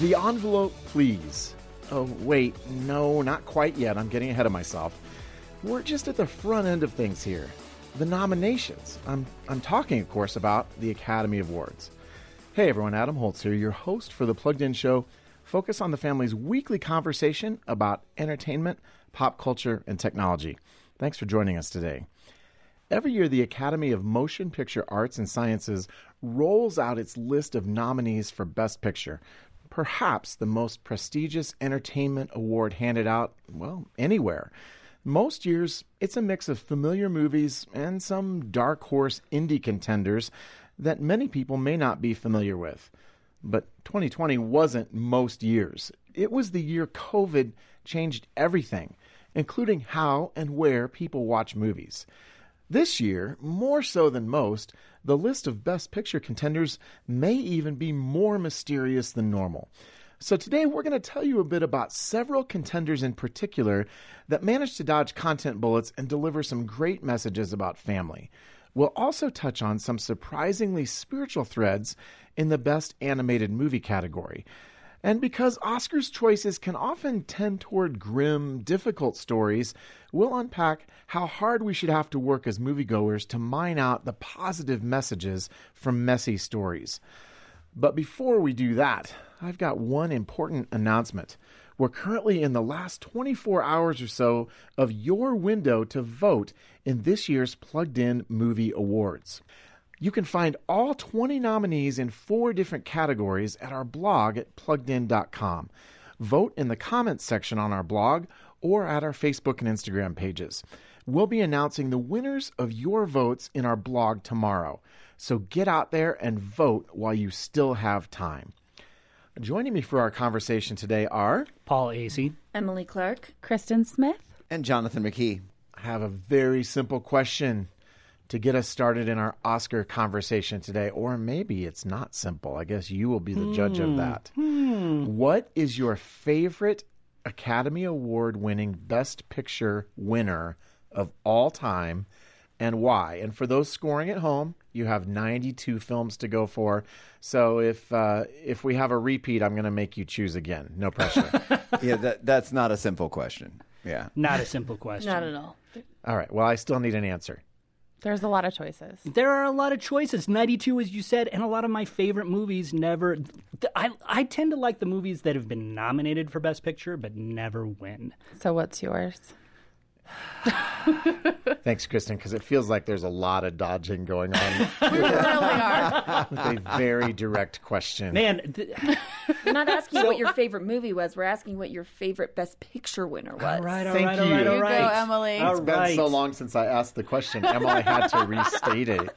The envelope, please. Oh, wait, no, not quite yet. I'm getting ahead of myself. We're just at the front end of things here. The nominations. I'm, I'm talking, of course, about the Academy Awards. Hey everyone, Adam Holz here, your host for the Plugged In Show. Focus on the family's weekly conversation about entertainment, pop culture, and technology. Thanks for joining us today. Every year, the Academy of Motion Picture Arts and Sciences rolls out its list of nominees for Best Picture. Perhaps the most prestigious entertainment award handed out, well, anywhere. Most years, it's a mix of familiar movies and some dark horse indie contenders that many people may not be familiar with. But 2020 wasn't most years. It was the year COVID changed everything, including how and where people watch movies. This year, more so than most, the list of Best Picture contenders may even be more mysterious than normal. So today we're going to tell you a bit about several contenders in particular that managed to dodge content bullets and deliver some great messages about family. We'll also touch on some surprisingly spiritual threads in the Best Animated Movie category. And because Oscar's choices can often tend toward grim, difficult stories, we'll unpack how hard we should have to work as moviegoers to mine out the positive messages from messy stories. But before we do that, I've got one important announcement. We're currently in the last 24 hours or so of your window to vote in this year's Plugged In Movie Awards. You can find all 20 nominees in four different categories at our blog at pluggedin.com. Vote in the comments section on our blog or at our Facebook and Instagram pages. We'll be announcing the winners of your votes in our blog tomorrow. So get out there and vote while you still have time. Joining me for our conversation today are Paul Asay, Emily Clark, Kristen Smith, and Jonathan McKee. I have a very simple question to get us started in our Oscar conversation today, or maybe it's not simple. I guess you will be the judge of that. What is your favorite Academy Award winning Best Picture winner of all time and why? And for those scoring at home, you have 92 films to go for. So if uh, if we have a repeat, I'm going to make you choose again. No pressure. yeah, that, that's not a simple question. Yeah. not a simple question. not at all. all right. Well, I still need an answer. There's a lot of choices. There are a lot of choices. 92, as you said, and a lot of my favorite movies never. I, I tend to like the movies that have been nominated for Best Picture but never win. So what's yours? Thanks, Kristen, because it feels like there's a lot of dodging going on We really are. with a very direct question. Man, th- We're not asking what your favorite movie was. We're asking what your favorite Best Picture winner was. all right, all Thank right, all right, you. all Here you go, Emily. All It's been so long since I asked the question. Emily had to restate it.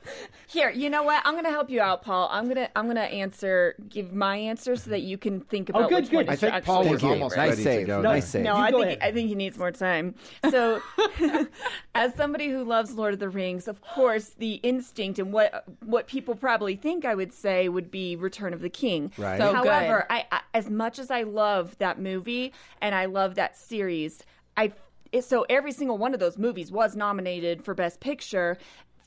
Here, you know what? I'm going to help you out, Paul. I'm going to I'm going to answer, give my answer so that you can think oh, about Oh, good, which good. one I think Paul was almost Nice ready save. to go. Nice save. No, I go think ahead. I think he needs more time. So, as somebody who loves Lord of the Rings, of course, the instinct and what what people probably think I would say would be Return of the King. Right. So. However, I, I as much as I love that movie and I love that series, I so every single one of those movies was nominated for Best Picture.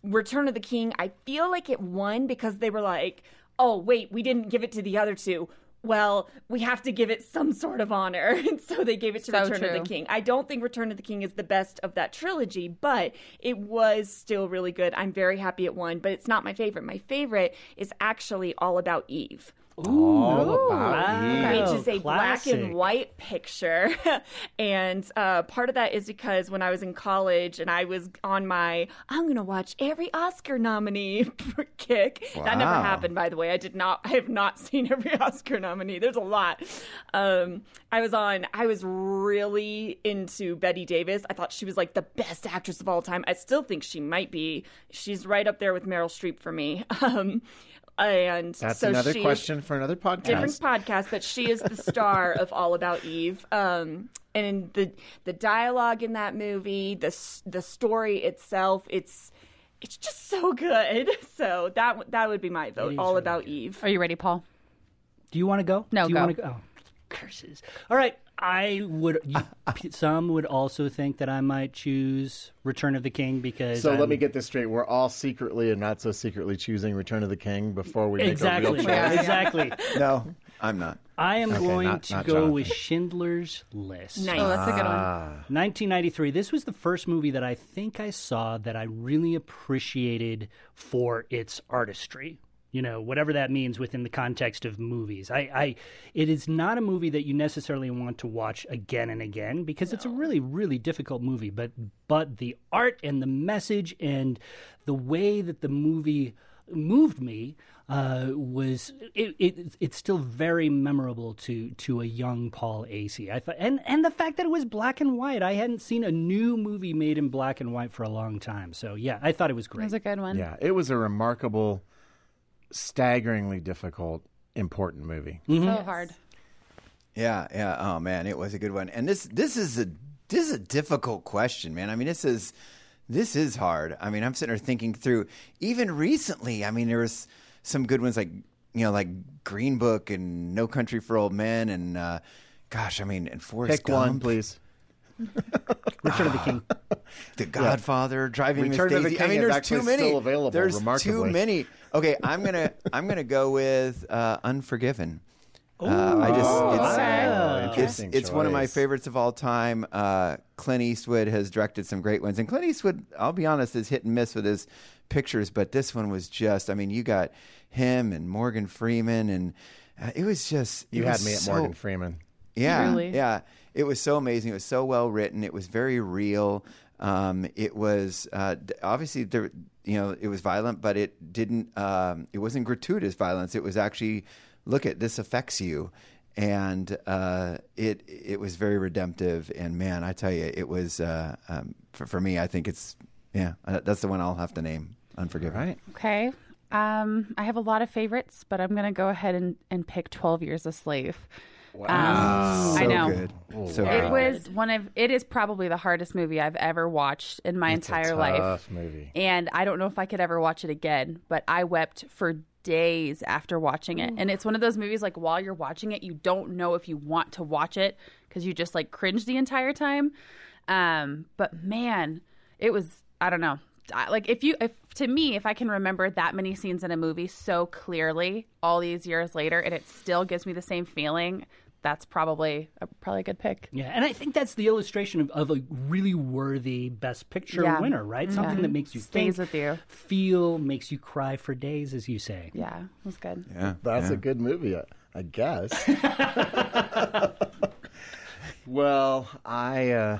Return of the King, I feel like it won because they were like, "Oh, wait, we didn't give it to the other two. Well, we have to give it some sort of honor." And so they gave it to So Return of the King. I don't think Return of the King is the best of that trilogy, but it was still really good. I'm very happy it won, but it's not my favorite. My favorite is actually All About Eve All about Wow. you. which is a black classic. and white picture. and uh, part of that is because when I was in college and I was on my I'm going to watch every Oscar nominee kick. That never Wow. happened, by the way. I did not. I have not seen every Oscar nominee. There's a lot. Um, I was on. I was really into Bette Davis. I thought she was like the best actress of all time. I still think she might be. She's right up there with Meryl Streep for me. Um, and That's so another she question for another podcast. different podcast, but she is the star of All About Eve. Um, and the the dialogue in that movie, the the story itself, it's it's just so good. So that that would be my vote. is All really About Eve. Are you ready, Paul? Do you want to go? No, Do you go. wanna go? Oh, curses. All right. I would. You, some would also think that I might choose Return of the King because. So let I'm- me get this straight. We're all secretly and not so secretly choosing Return of the King before we make a real choice. Exactly. No, I'm not. I am going not- to not go Jonathan. with Schindler's List. Nice. Oh, that's a good one. Ah. 1993. This was the first movie that I think I saw that I really appreciated for its artistry. You know, whatever that means within the context of movies. I, I, it is not a movie that you necessarily want to watch again and again because it's a really, really difficult movie. But, but the art and the message and the way that the movie moved me uh, was it, it, it's still very memorable to to a young Paul Asay. I thought, and and the fact that it was black and white. I hadn't seen a new movie made in black and white for a long time. So yeah, I thought it was That great. was a good one. Yeah, it was a remarkable, staggeringly difficult, important movie. So hard. Yeah, yeah. Oh man, it was a good one. And this this is a this is a difficult question, man. I mean, this is this is hard. I mean, I'm sitting here thinking through. Even recently, I mean, there was some good ones like you know, like Green Book and No Country for Old Men, and uh, gosh, I mean, and Forrest Pick one, Gump, please. Return of the King. The Godfather, Driving Return Miss of the Daisy. I mean, there's too many. still available, There's too many. Okay, I'm gonna I'm gonna go with uh, Unforgiven. Uh, I just it's, Oh, it's, interesting it's one of my favorites of all time. Uh, Clint Eastwood has directed some great ones, and Clint Eastwood, I'll be honest, is hit and miss with his pictures, but this one was just. I mean, you got him and Morgan Freeman, and uh, it was just. You had me at so- Morgan Freeman. yeah, Really? yeah. It was so amazing. It was so well written. It was very real. Um, it was uh, obviously there. You know, it was violent, but it didn't. Um, it wasn't gratuitous violence. It was actually, look at this affects you, and uh, it it was very redemptive. And man, I tell you, it was uh, um, for, for me. I think it's yeah. uh, That's the one I'll have to name. Unforgiven. Right? Okay. Um, I have a lot of favorites, but I'm gonna go ahead and, and pick Twelve Years a Slave. Um, I know. good. So wow. It good. was one of it is probably the hardest movie I've ever watched in my It's a entire life. movie. And I don't know if I could ever watch it again, but I wept for days after watching it. And it's one of those movies like while you're watching it, you don't know if you want to watch it because you just like cringe the entire time. Um, but man, it was I don't know. Like if you if to me if I can remember that many scenes in a movie so clearly all these years later and it still gives me the same feeling, that's probably a, probably a good pick. Yeah, and I think that's the illustration of, of a really worthy Best Picture Yeah. winner, right? Something that makes you Stays think, with you. feel, makes you cry for days, as you say. Yeah, it was good. Yeah. That's yeah. a good movie, I, I guess. well, I uh,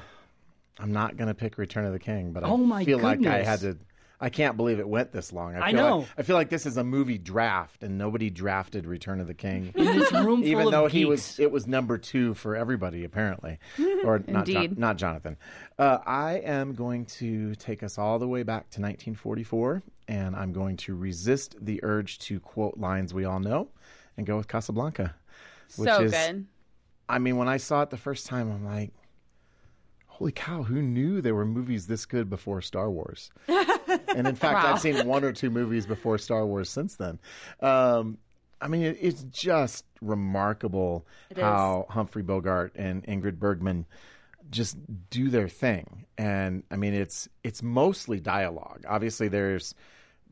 I'm not gonna pick Return of the King, but I Oh, my feel like I had to. I can't believe it went this long. I, I feel know. Like, I feel like this is a movie draft, and nobody drafted Return of the King. In this room full even of though he geeks. was it was number two for everybody apparently or not, Jon- Indeed. not jonathan uh, i am going to take us all the way back to 1944 and i'm going to resist the urge to quote lines we all know and go with casablanca which So is good. i mean when i saw it the first time i'm like holy cow who knew there were movies this good before star wars and in fact Wow. i've seen one or two movies before star wars since then um, i mean it, it's just remarkable how humphrey bogart and ingrid bergman just do their thing and i mean it's it's mostly dialogue obviously there's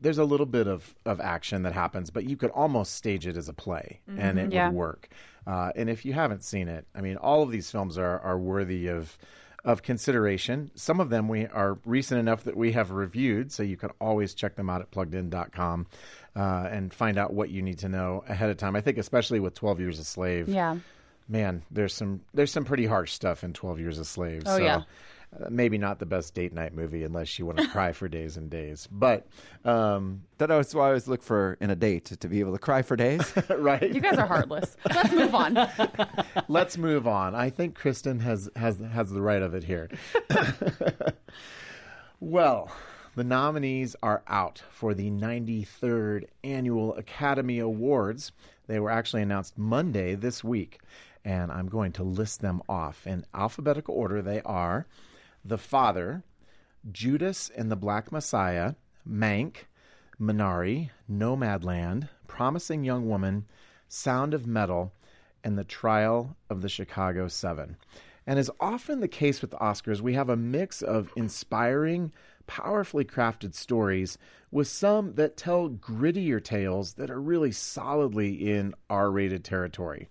there's a little bit of, of action that happens, but you could almost stage it as a play and it Yeah. would work. Uh, and if you haven't seen it, I mean, all of these films are, are worthy of of consideration. Some of them we are recent enough that we have reviewed, so you can always check them out at pluggedin.com uh, and find out what you need to know ahead of time. I think especially with 12 Years a Slave. Yeah. Man, there's some there's some pretty harsh stuff in 12 Years a Slave. Oh, so, yeah. Maybe not the best date night movie unless you want to cry for days and days. But um, That's why I always look for in a date to be able to cry for days. right. You guys are heartless. Let's move on. Let's move on. I think Kristen has has has the right of it here. well, the nominees are out for the 93rd annual Academy Awards. They were actually announced Monday this week, and I'm going to list them off in alphabetical order. They are The Father, Judas and the Black Messiah, Mank, Minari, Nomadland, Promising Young Woman, Sound of Metal, and The Trial of the Chicago Seven. And as often the case with the Oscars, we have a mix of inspiring, powerfully crafted stories with some that tell grittier tales that are really solidly in R rated territory.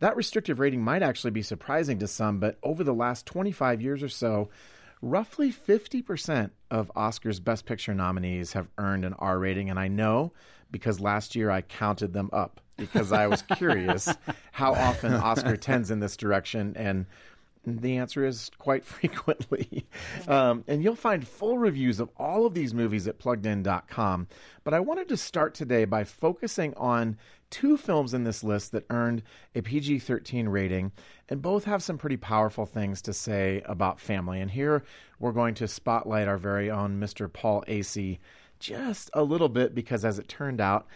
That restrictive rating might actually be surprising to some, but over the last 25 years or so, roughly 50% of Oscar's Best Picture nominees have earned an R rating. And I know because last year I counted them up because I was curious how often Oscar tends in this direction. And the answer is quite frequently. Um, and you'll find full reviews of all of these movies at pluggedin.com. But I wanted to start today by focusing on two films in this list that earned a PG 13 rating, and both have some pretty powerful things to say about family. And here we're going to spotlight our very own Mr. Paul Asay just a little bit because, as it turned out,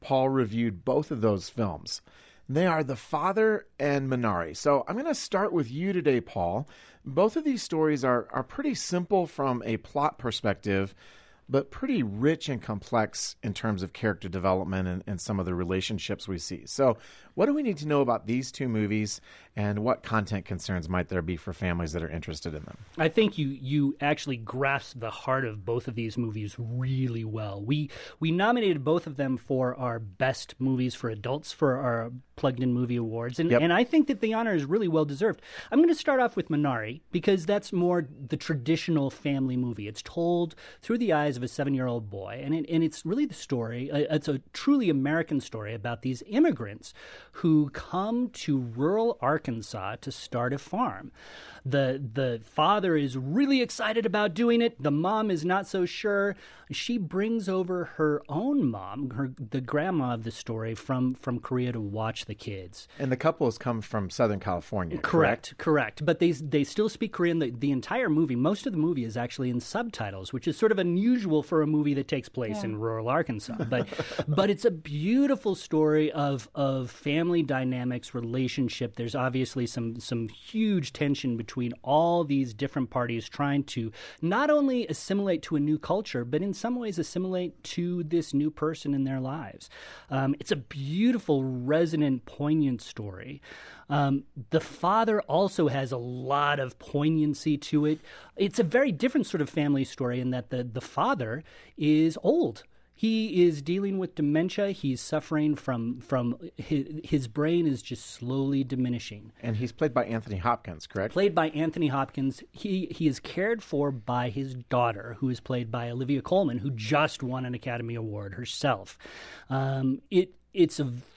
Paul reviewed both of those films. They are The Father and Minari. So I'm going to start with you today, Paul. Both of these stories are, are pretty simple from a plot perspective, but pretty rich and complex in terms of character development and, and, some of the relationships we see. So, what do we need to know about these two movies, and what content concerns might there be for families that are interested in them? I think you you actually grasp the heart of both of these movies really well. We we nominated both of them for our best movies for adults for our plugged in movie awards, and yep. and I think that the honor is really well deserved. I'm going to start off with Minari because that's more the traditional family movie. It's told through the eyes of a seven year old boy, and it, and it's really the story. Uh, it's a truly American story about these immigrants who come to rural Arkansas to start a farm. The the father is really excited about doing it. The mom is not so sure. She brings over her own mom, her the grandma of the story from from Korea to watch the kids. And the couple has come from Southern California. Correct, correct. correct. But they they still speak Korean. The, the entire movie, most of the movie is actually in subtitles, which is sort of unusual for a movie that takes place yeah. in rural Arkansas. But but it's a beautiful story of of family dynamics, relationship. There's obviously some some huge tension between between all these different parties trying to not only assimilate to a new culture, but in some ways assimilate to this new person in their lives. Um, it's a beautiful, resonant, poignant story. Um, the father also has a lot of poignancy to it. It's a very different sort of family story in that the, the father is old. He is dealing with dementia. He's suffering from from his, his brain is just slowly diminishing. And he's played by Anthony Hopkins, correct? Played by Anthony Hopkins. He he is cared for by his daughter, who is played by Olivia Colman, who just won an Academy Award herself. Um, it it's a very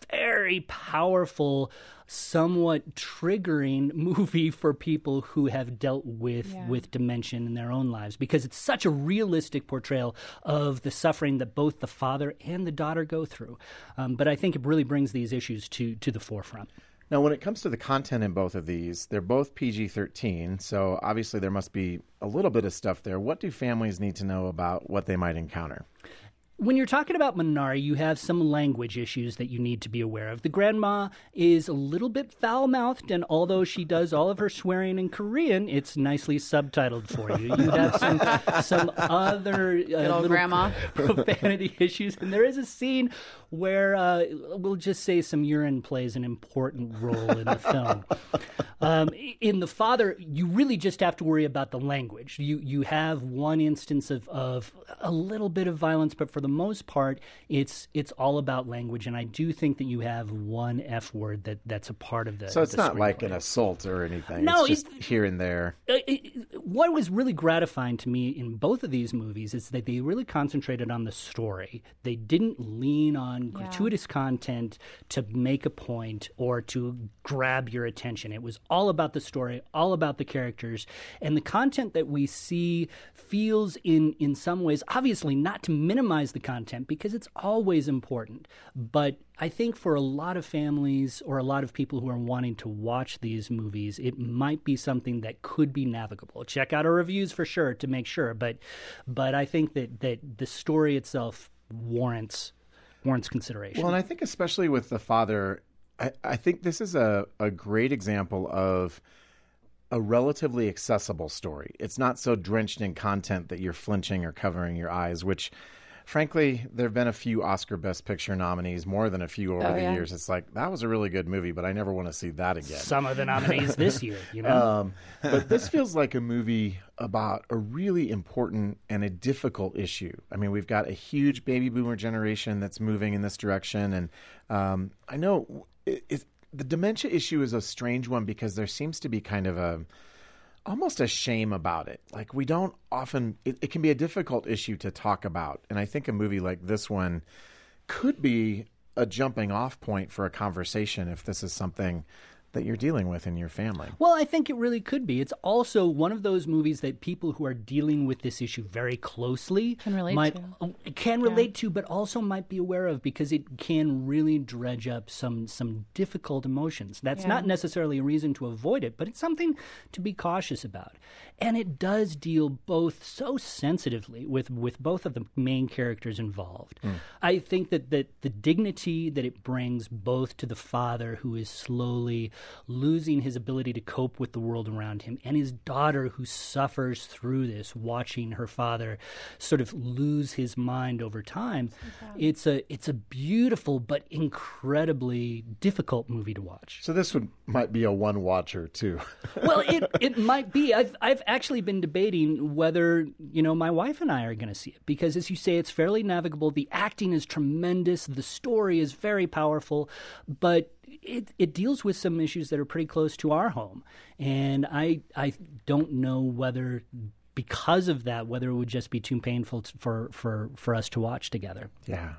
powerful somewhat triggering movie for people who have dealt with yeah. with dementia in their own lives because it's such a realistic portrayal of the suffering that both the father and the daughter go through. Um, but I think it really brings these issues to to the forefront. Now, when it comes to the content in both of these, they're both PG 13, so obviously there must be a little bit of stuff there. What do families need to know about what they might encounter? When you're talking about Minari, you have some language issues that you need to be aware of. The grandma is a little bit foul mouthed, and although she does all of her swearing in Korean, it's nicely subtitled for you. You have some some other uh, little grandma profanity issues, and there is a scene where uh, we'll just say some urine plays an important role in the film. Um, in the father, you really just have to worry about the language. You you have one instance of, of a little bit of violence, but for the most part, it's it's all about language. And I do think that you have one F word that, that's a part of the. So it's the not like an assault or anything. No, it's just here and there. Uh, it, what was really gratifying to me in both of these movies is that they really concentrated on the story. They didn't lean on yeah. gratuitous content to make a point or to grab your attention. It was all about the story, all about the characters, and the content that we see feels in in some ways obviously not to minimize the content because it's always important, but I think for a lot of families or a lot of people who are wanting to watch these movies, it might be something that could be navigable. Check out our reviews for sure to make sure, but but I think that that the story itself warrants warrants consideration. Well, and I think especially with the father I, I think this is a, a great example of a relatively accessible story. It's not so drenched in content that you're flinching or covering your eyes, which frankly, there have been a few Oscar Best Picture nominees, more than a few over oh, the yeah. years. It's like that was a really good movie, but I never want to see that again. Some of the nominees this year, you know. Um, but this feels like a movie about a really important and a difficult issue. I mean, we've got a huge baby boomer generation that's moving in this direction, and um, I know it, it, the dementia issue is a strange one because there seems to be kind of a almost a shame about it. Like we don't often it, it can be a difficult issue to talk about. And I think a movie like this one could be a jumping off point for a conversation if this is something that you're dealing with in your family. Well, I think it really could be. It's also one of those movies that people who are dealing with this issue very closely Can relate might, to. uh, Can relate to, but also might be aware of because it can really dredge up some some difficult emotions. That's not necessarily a reason to avoid it, but it's something to be cautious about. And it does deal both so sensitively with, with both of the main characters involved. I think that, that the dignity that it brings both to the father who is slowly losing his ability to cope with the world around him and his daughter who suffers through this watching her father sort of lose his mind over time it's a it's a beautiful but incredibly difficult movie to watch So this would might be a one watcher too. well, it it might be. I've I've actually been debating whether you know my wife and I are going to see it because, as you say, it's fairly navigable. The acting is tremendous. The story is very powerful, but it it deals with some issues that are pretty close to our home, and I I don't know whether. Because of that, whether it would just be too painful for, for, for us to watch together. Yeah.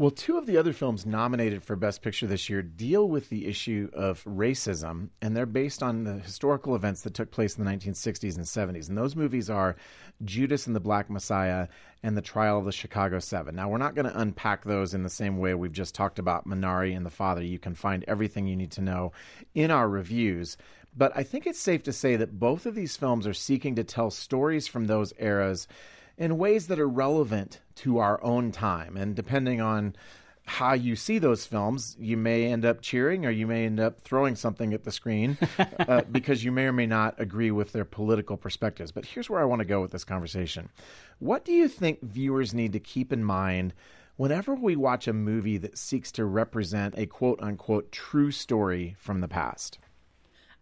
Well, two of the other films nominated for Best Picture this year deal with the issue of racism, and they're based on the historical events that took place in the 1960s and 70s. And those movies are Judas and the Black Messiah and The Trial of the Chicago Seven. Now, we're not going to unpack those in the same way we've just talked about Minari and The Father. You can find everything you need to know in our reviews. But I think it's safe to say that both of these films are seeking to tell stories from those eras in ways that are relevant to our own time. And depending on how you see those films, you may end up cheering or you may end up throwing something at the screen uh, because you may or may not agree with their political perspectives. But here's where I want to go with this conversation. What do you think viewers need to keep in mind? Whenever we watch a movie that seeks to represent a quote unquote true story from the past,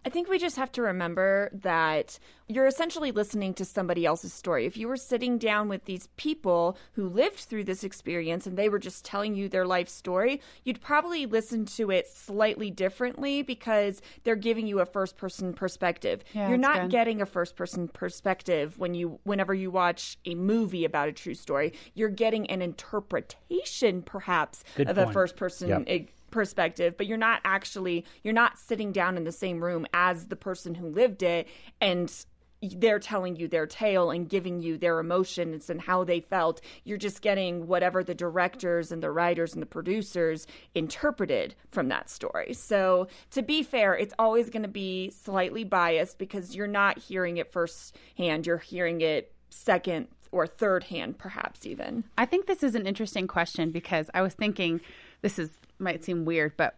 I think we just have to remember that you're essentially listening to somebody else's story. If you were sitting down with these people who lived through this experience and they were just telling you their life story, you'd probably listen to it slightly differently because they're giving you a first person perspective. Yeah, you're not good. getting a first person perspective when you whenever you watch a movie about a true story. You're getting an interpretation perhaps Good of a first person Yep. Perspective but you're not actually you're not sitting down in the same room as the person who lived it and they're telling you their tale and giving you their emotions and how they felt. You're just getting whatever the directors and the writers and the producers interpreted from that story. So to be fair it's always going to be slightly biased because you're not hearing it firsthand you're hearing it second or third hand perhaps even. I think this is an interesting question because I was thinking this is might seem weird, but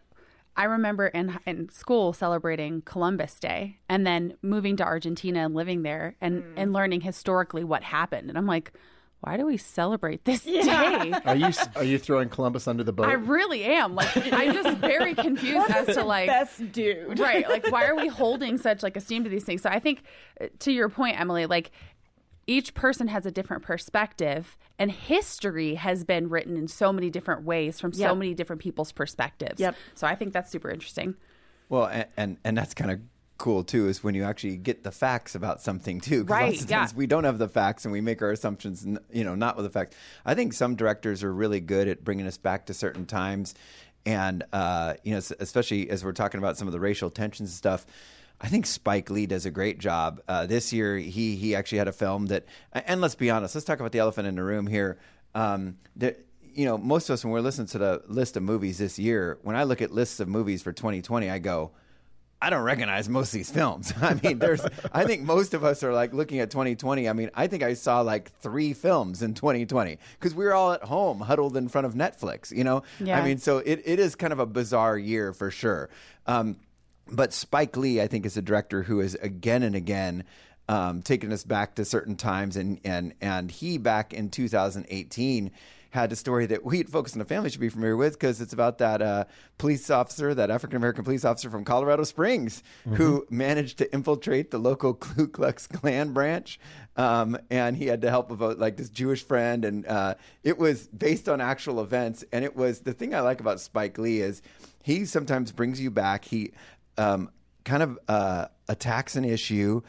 I remember in in school celebrating Columbus Day and then moving to Argentina and living there and and learning historically what happened. And I'm like, why do we celebrate this day? are you are you throwing Columbus under the boat? I really am. Like I'm just very confused as to like best dude right like why are we holding such like esteem to these things so i think uh, to your point emily like each person has a different perspective and history has been written in so many different ways from so many different people's perspectives Yep. so i think that's super interesting Well, and and, and that's kind of cool too is when you actually get the facts about something too. 'Cause Right, yeah. we don't have the facts and we make our assumptions, you know, not with the facts. I think some directors are really good at bringing us back to certain times, and uh, you know, especially as we're talking about some of the racial tensions and stuff. I think Spike Lee does a great job. Uh, this year, he he actually had a film that, and let's be honest, let's talk about the elephant in the room here. Um, that you know, most of us when we're listening to the list of movies this year, when I look at lists of movies for 2020, I go, I don't recognize most of these films. I mean, there's. I think most of us are like looking at 2020. I mean, I think I saw like three films in 2020 because we were all at home, huddled in front of Netflix. You know, Yeah. I mean, so it, it is kind of a bizarre year for sure. Um, but Spike Lee, I think, is a director who has again and again um, taken us back to certain times, and and and he back in 2018 had a story that we at Focus on the Family should be familiar with because it's about that uh, police officer, that African American police officer from Colorado Springs, who managed to infiltrate the local Ku Klux Klan branch. Um, and he had to help about like this Jewish friend, and uh, it was based on actual events. And it was the thing I like about Spike Lee is he sometimes brings you back. He um, kind of uh, attacks an issue,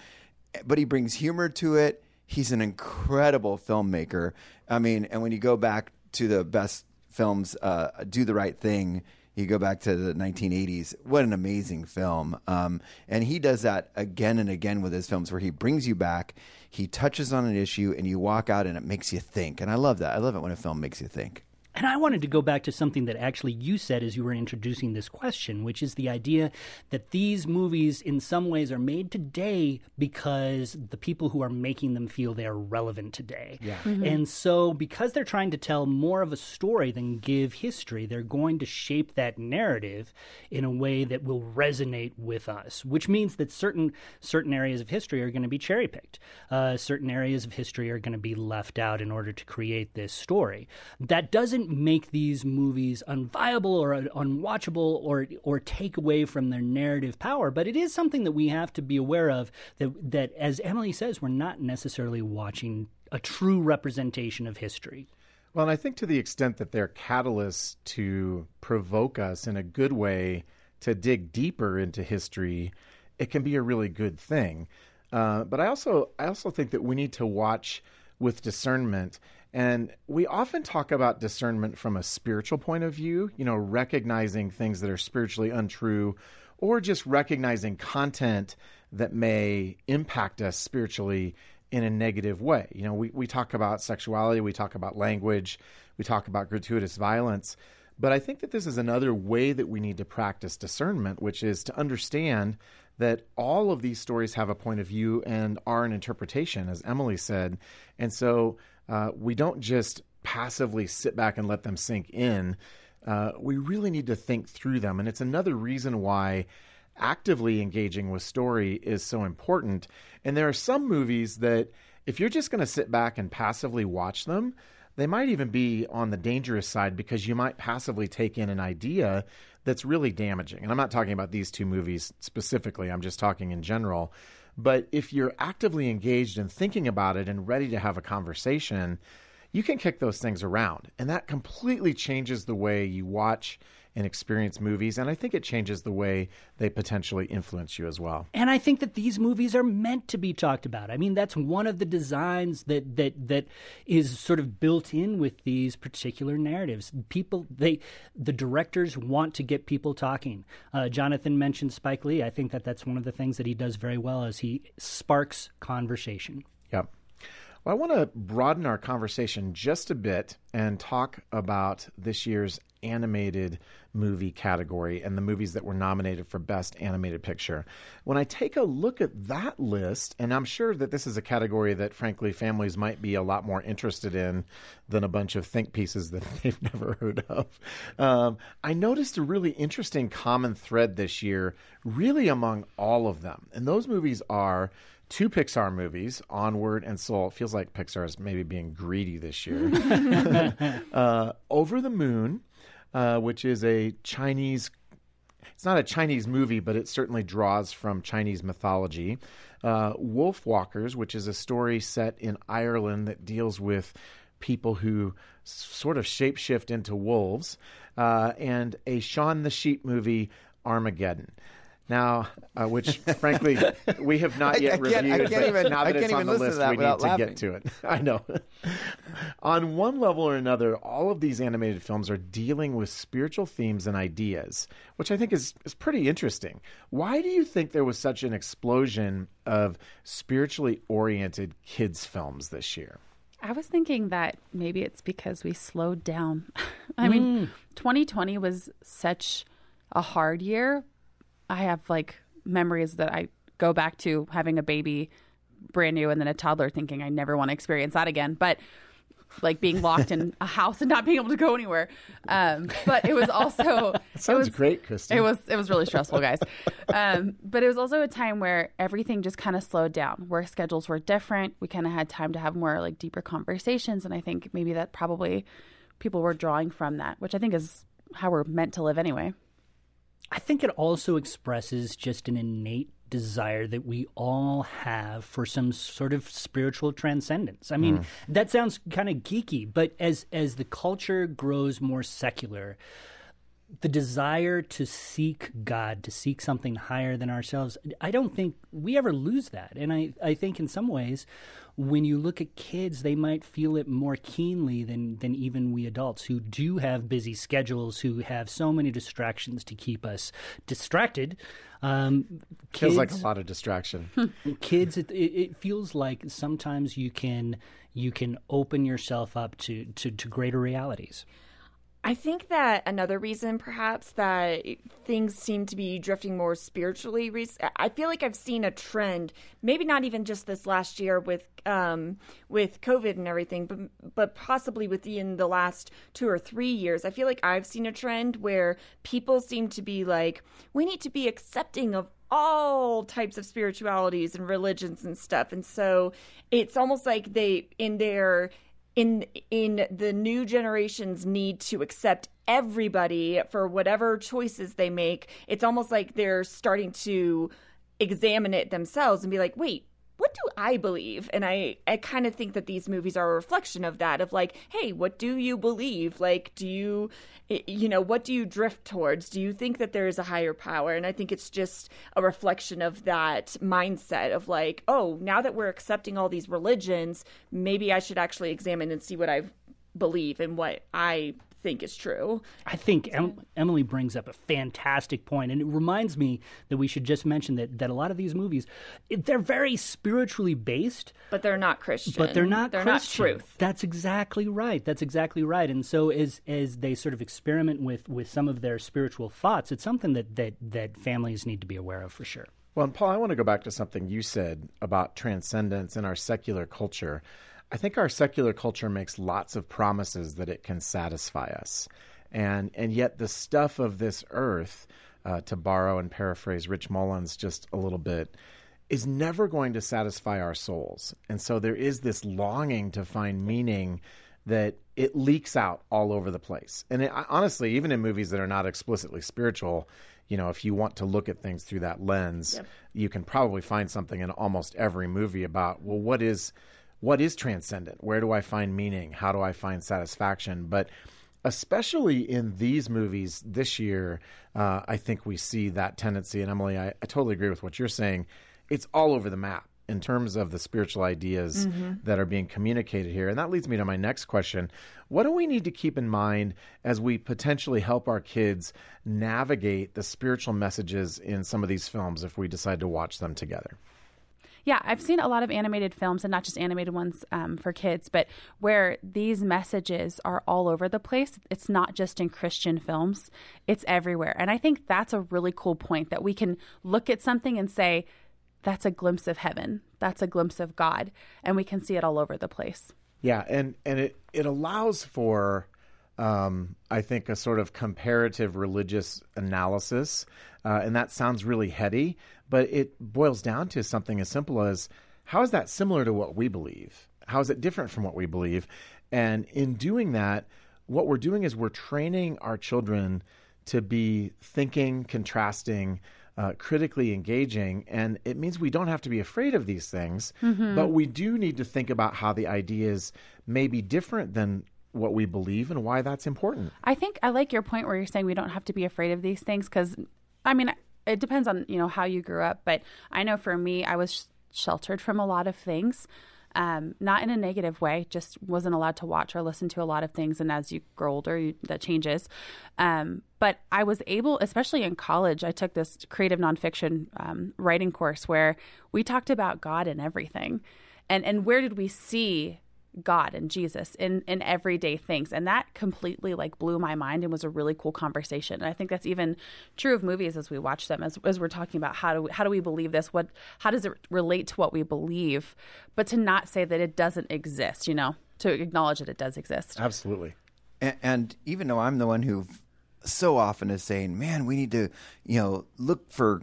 but he brings humor to it. He's an incredible filmmaker. I mean, and when you go back to the best films, uh, Do the Right Thing, you go back to the 1980s. What an amazing film! Um, and he does that again and again with his films, where he brings you back. He touches on an issue, and you walk out, and it makes you think. And I love that. I love it when a film makes you think. And I wanted to go back to something that actually you said as you were introducing this question, which is the idea that these movies, in some ways, are made today because the people who are making them feel they are relevant today. Yeah. And so, because they're trying to tell more of a story than give history, they're going to shape that narrative in a way that will resonate with us, which means that certain certain areas of history are going to be cherry picked. Uh, certain areas of history are going to be left out in order to create this story. That doesn't make these movies unviable or unwatchable or or take away from their narrative power, but it is something that we have to be aware of that that as Emily says, we're not necessarily watching a true representation of history. Well, and I think to the extent that they're catalysts to provoke us in a good way to dig deeper into history, it can be a really good thing. Uh, but I also I also think that we need to watch with discernment. And we often talk about discernment from a spiritual point of view, you know, recognizing things that are spiritually untrue or just recognizing content that may impact us spiritually in a negative way. You know, we, we talk about sexuality, we talk about language, we talk about gratuitous violence. But I think that this is another way that we need to practice discernment, which is to understand that all of these stories have a point of view and are an interpretation, as Emily said. And so uh, we don't just passively sit back and let them sink in. Uh, we really need to think through them. And it's another reason why actively engaging with story is so important. And there are some movies that, if you're just going to sit back and passively watch them, they might even be on the dangerous side because you might passively take in an idea that's really damaging. And I'm not talking about these two movies specifically, I'm just talking in general. But if you're actively engaged and thinking about it and ready to have a conversation, you can kick those things around. And that completely changes the way you watch and experience movies. And I think it changes the way they potentially influence you as well. And I think that these movies are meant to be talked about. I mean, that's one of the designs that that that is sort of built in with these particular narratives. People, they, the directors want to get people talking. Uh, Jonathan mentioned Spike Lee. I think that that's one of the things that he does very well, is he sparks conversation. Yep. Well, I want to broaden our conversation just a bit and talk about this year's animated movie category and the movies that were nominated for Best Animated Picture. When I take a look at that list, and I'm sure that this is a category that, frankly, families might be a lot more interested in than a bunch of think pieces that they've never heard of, um, I noticed a really interesting common thread this year, really among all of them. And those movies are two Pixar movies, Onward and Soul. It feels like Pixar is maybe being greedy this year. uh, Over the Moon, uh, which is a Chinese. It's not a Chinese movie, but it certainly draws from Chinese mythology. Uh, Wolf Walkers, which is a story set in Ireland that deals with people who sort of shapeshift into wolves, uh, and a Shaun the Sheep movie, Armageddon. Now, uh, which frankly we have not yet I can't- I reviewed, can't but even- now I that it's can't on even the listen to list, that we need without to laughing. get to it. I know. on one level or another, all of these animated films are dealing with spiritual themes and ideas, which I think is, is pretty interesting. Why do you think there was such an explosion of spiritually oriented kids' films this year? I was thinking that maybe it's because we slowed down. I mean, 2020 was such a hard year. I have like memories that I go back to having a baby brand new and then a toddler thinking I never want to experience that again. But like being locked in a house and not being able to go anywhere. Um, but it was also it Sounds was, great, Kristen. It was it was really stressful, guys. Um, but it was also a time where everything just kind of slowed down. Work schedules were different. We kind of had time to have more like deeper conversations, and I think maybe that probably people were drawing from that, which I think is how we're meant to live anyway. I think it also expresses just an innate desire that we all have for some sort of spiritual transcendence. I mean, mm. that sounds kind of geeky, but as as the culture grows more secular, the desire to seek God, to seek something higher than ourselves, I don't think we ever lose that. And I, I think in some ways, when you look at kids, they might feel it more keenly than, than even we adults who do have busy schedules, who have so many distractions to keep us distracted. Um, kids, feels like a lot of distraction. kids, it, it, it feels like sometimes you can you can open yourself up to, to, to greater realities. I think that another reason, perhaps, that things seem to be drifting more spiritually. I feel like I've seen a trend, maybe not even just this last year with um, with COVID and everything, but but possibly within the last two or three years. I feel like I've seen a trend where people seem to be like, we need to be accepting of all types of spiritualities and religions and stuff, and so it's almost like they in their in in the new generations need to accept everybody for whatever choices they make it's almost like they're starting to examine it themselves and be like wait what do I believe? And I, I kind of think that these movies are a reflection of that of like, hey, what do you believe? Like, do you, you know, what do you drift towards? Do you think that there is a higher power? And I think it's just a reflection of that mindset of like, oh, now that we're accepting all these religions, maybe I should actually examine and see what I believe and what I think is true. I think em- Emily brings up a fantastic point, and it reminds me that we should just mention that that a lot of these movies they're very spiritually based, but they're not Christian. But they're not they're Christian. not truth. That's exactly right. That's exactly right. And so as as they sort of experiment with with some of their spiritual thoughts, it's something that that that families need to be aware of for sure. Well, and Paul, I want to go back to something you said about transcendence in our secular culture. I think our secular culture makes lots of promises that it can satisfy us. And, and yet, the stuff of this earth, uh, to borrow and paraphrase Rich Mullins just a little bit, is never going to satisfy our souls. And so there is this longing to find meaning that it leaks out all over the place. And it, honestly, even in movies that are not explicitly spiritual, you know, if you want to look at things through that lens, yep. you can probably find something in almost every movie about, well, what is what is transcendent? Where do I find meaning? How do I find satisfaction? But especially in these movies this year, uh, I think we see that tendency. And Emily, I, I, totally agree with what you're saying. It's all over the map in terms of the spiritual ideas mm-hmm. that are being communicated here. And that leads me to my next question. What do we need to keep in mind as we potentially help our kids navigate the spiritual messages in some of these films if we decide to watch them together? Yeah, I've seen a lot of animated films, and not just animated ones um, for kids, but where these messages are all over the place. It's not just in Christian films, it's everywhere. And I think that's a really cool point that we can look at something and say, that's a glimpse of heaven, that's a glimpse of God, and we can see it all over the place. Yeah, and, and it, it allows for um, I think, a sort of comparative religious analysis. Uh, and that sounds really heady, but it boils down to something as simple as how is that similar to what we believe? How is it different from what we believe? And in doing that, what we're doing is we're training our children to be thinking, contrasting, uh, critically engaging. And it means we don't have to be afraid of these things, mm-hmm. but we do need to think about how the ideas may be different than what we believe and why that's important. I think I like your point where you're saying we don't have to be afraid of these things because, I mean, it depends on you know how you grew up, but I know for me, I was sheltered from a lot of things. Um, not in a negative way, just wasn't allowed to watch or listen to a lot of things. And as you grow older, you, that changes. Um, but I was able, especially in college, I took this creative nonfiction um, writing course where we talked about God and everything. And, and where did we see God and Jesus in in everyday things. And that completely like blew my mind and was a really cool conversation. And I think that's even true of movies as we watch them as, as we're talking about how do we, how do we believe this? What how does it relate to what we believe? But to not say that it doesn't exist you know to acknowledge that it does exist. Absolutely. And, and even though I'm the one who so often is saying man we need to you know look for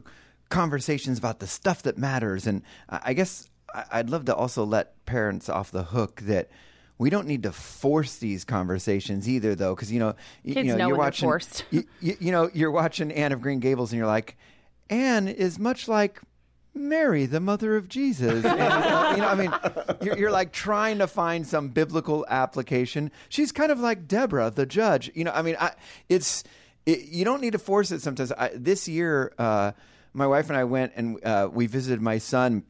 conversations about the stuff that matters and I guess I'd love to also let parents off the hook that we don't need to force these conversations either, though, because you know, Kids you know, know you're watching, forced. You, you, you know, you're watching Anne of Green Gables, and you're like, Anne is much like Mary, the mother of Jesus. And, uh, you know, I mean, you're, you're like trying to find some biblical application. She's kind of like Deborah, the judge. You know, I mean, I, it's it, you don't need to force it. Sometimes I, this year, uh, my wife and I went and uh, we visited my son.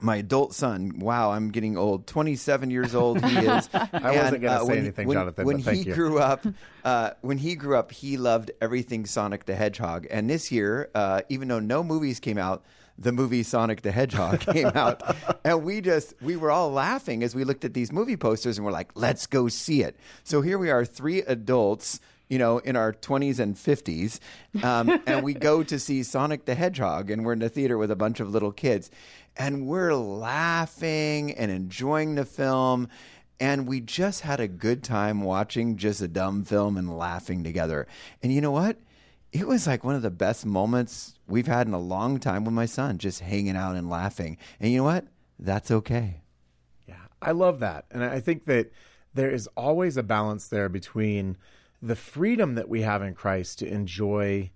My adult son, wow, I'm getting old. 27 years old he is. I wasn't gonna say when- anything, when, Jonathan, When but thank he you. grew up, uh, when he grew up, he loved everything Sonic the Hedgehog. And this year, uh, even though no movies came out, the movie Sonic the Hedgehog came out, and we just we were all laughing as we looked at these movie posters, and we're like, "Let's go see it." So here we are, three adults, you know, in our twenties and fifties, um, and we go to see Sonic the Hedgehog, and we're in the theater with a bunch of little kids, and we're laughing and enjoying the film. And we just had a good time watching just a dumb film and laughing together. And you know what? It was like one of the best moments we've had in a long time with my son, just hanging out and laughing. And you know what? That's okay. Yeah, I love that. And I think that there is always a balance there between the freedom that we have in Christ to enjoy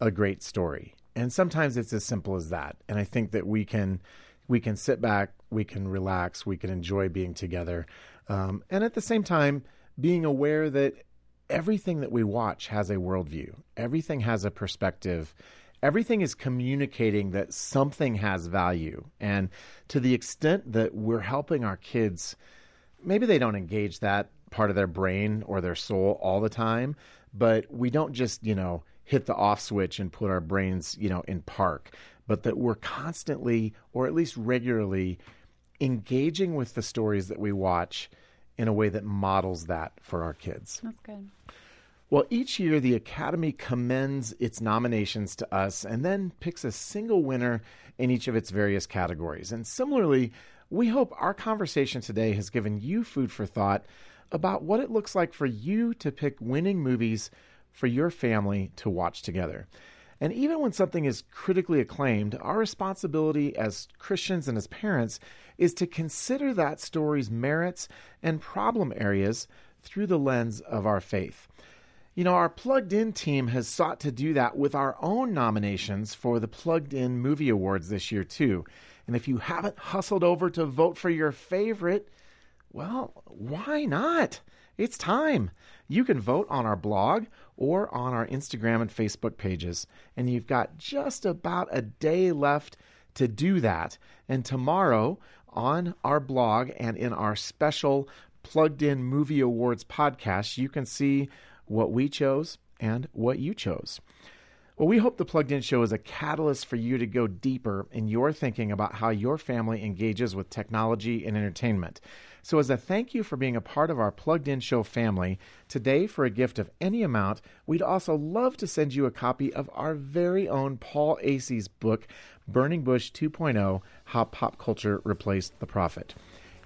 a great story. And sometimes it's as simple as that. And I think that we can we can sit back, we can relax, we can enjoy being together. Um, and at the same time, being aware that everything that we watch has a worldview. Everything has a perspective. Everything is communicating that something has value. And to the extent that we're helping our kids, maybe they don't engage that part of their brain or their soul all the time, but we don't just, you know, hit the off switch and put our brains, you know, in park, but that we're constantly or at least regularly engaging with the stories that we watch in a way that models that for our kids. That's good. Well, each year the Academy commends its nominations to us and then picks a single winner in each of its various categories. And similarly, we hope our conversation today has given you food for thought about what it looks like for you to pick winning movies for your family to watch together. And even when something is critically acclaimed, our responsibility as Christians and as parents is to consider that story's merits and problem areas through the lens of our faith. You know, our Plugged In team has sought to do that with our own nominations for the Plugged In Movie Awards this year, too. And if you haven't hustled over to vote for your favorite, well, why not? It's time. You can vote on our blog or on our Instagram and Facebook pages. And you've got just about a day left to do that. And tomorrow on our blog and in our special Plugged In Movie Awards podcast, you can see what we chose and what you chose. Well, we hope the Plugged In Show is a catalyst for you to go deeper in your thinking about how your family engages with technology and entertainment. So, as a thank you for being a part of our Plugged In Show family, today, for a gift of any amount, we'd also love to send you a copy of our very own Paul Asay's book, Burning Bush 2.0 How Pop Culture Replaced the Prophet.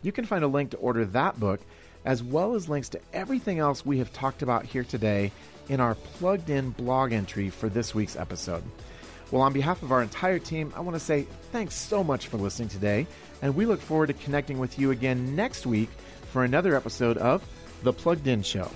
You can find a link to order that book, as well as links to everything else we have talked about here today in our plugged in blog entry for this week's episode. Well, on behalf of our entire team, I want to say thanks so much for listening today, and we look forward to connecting with you again next week for another episode of The Plugged In Show.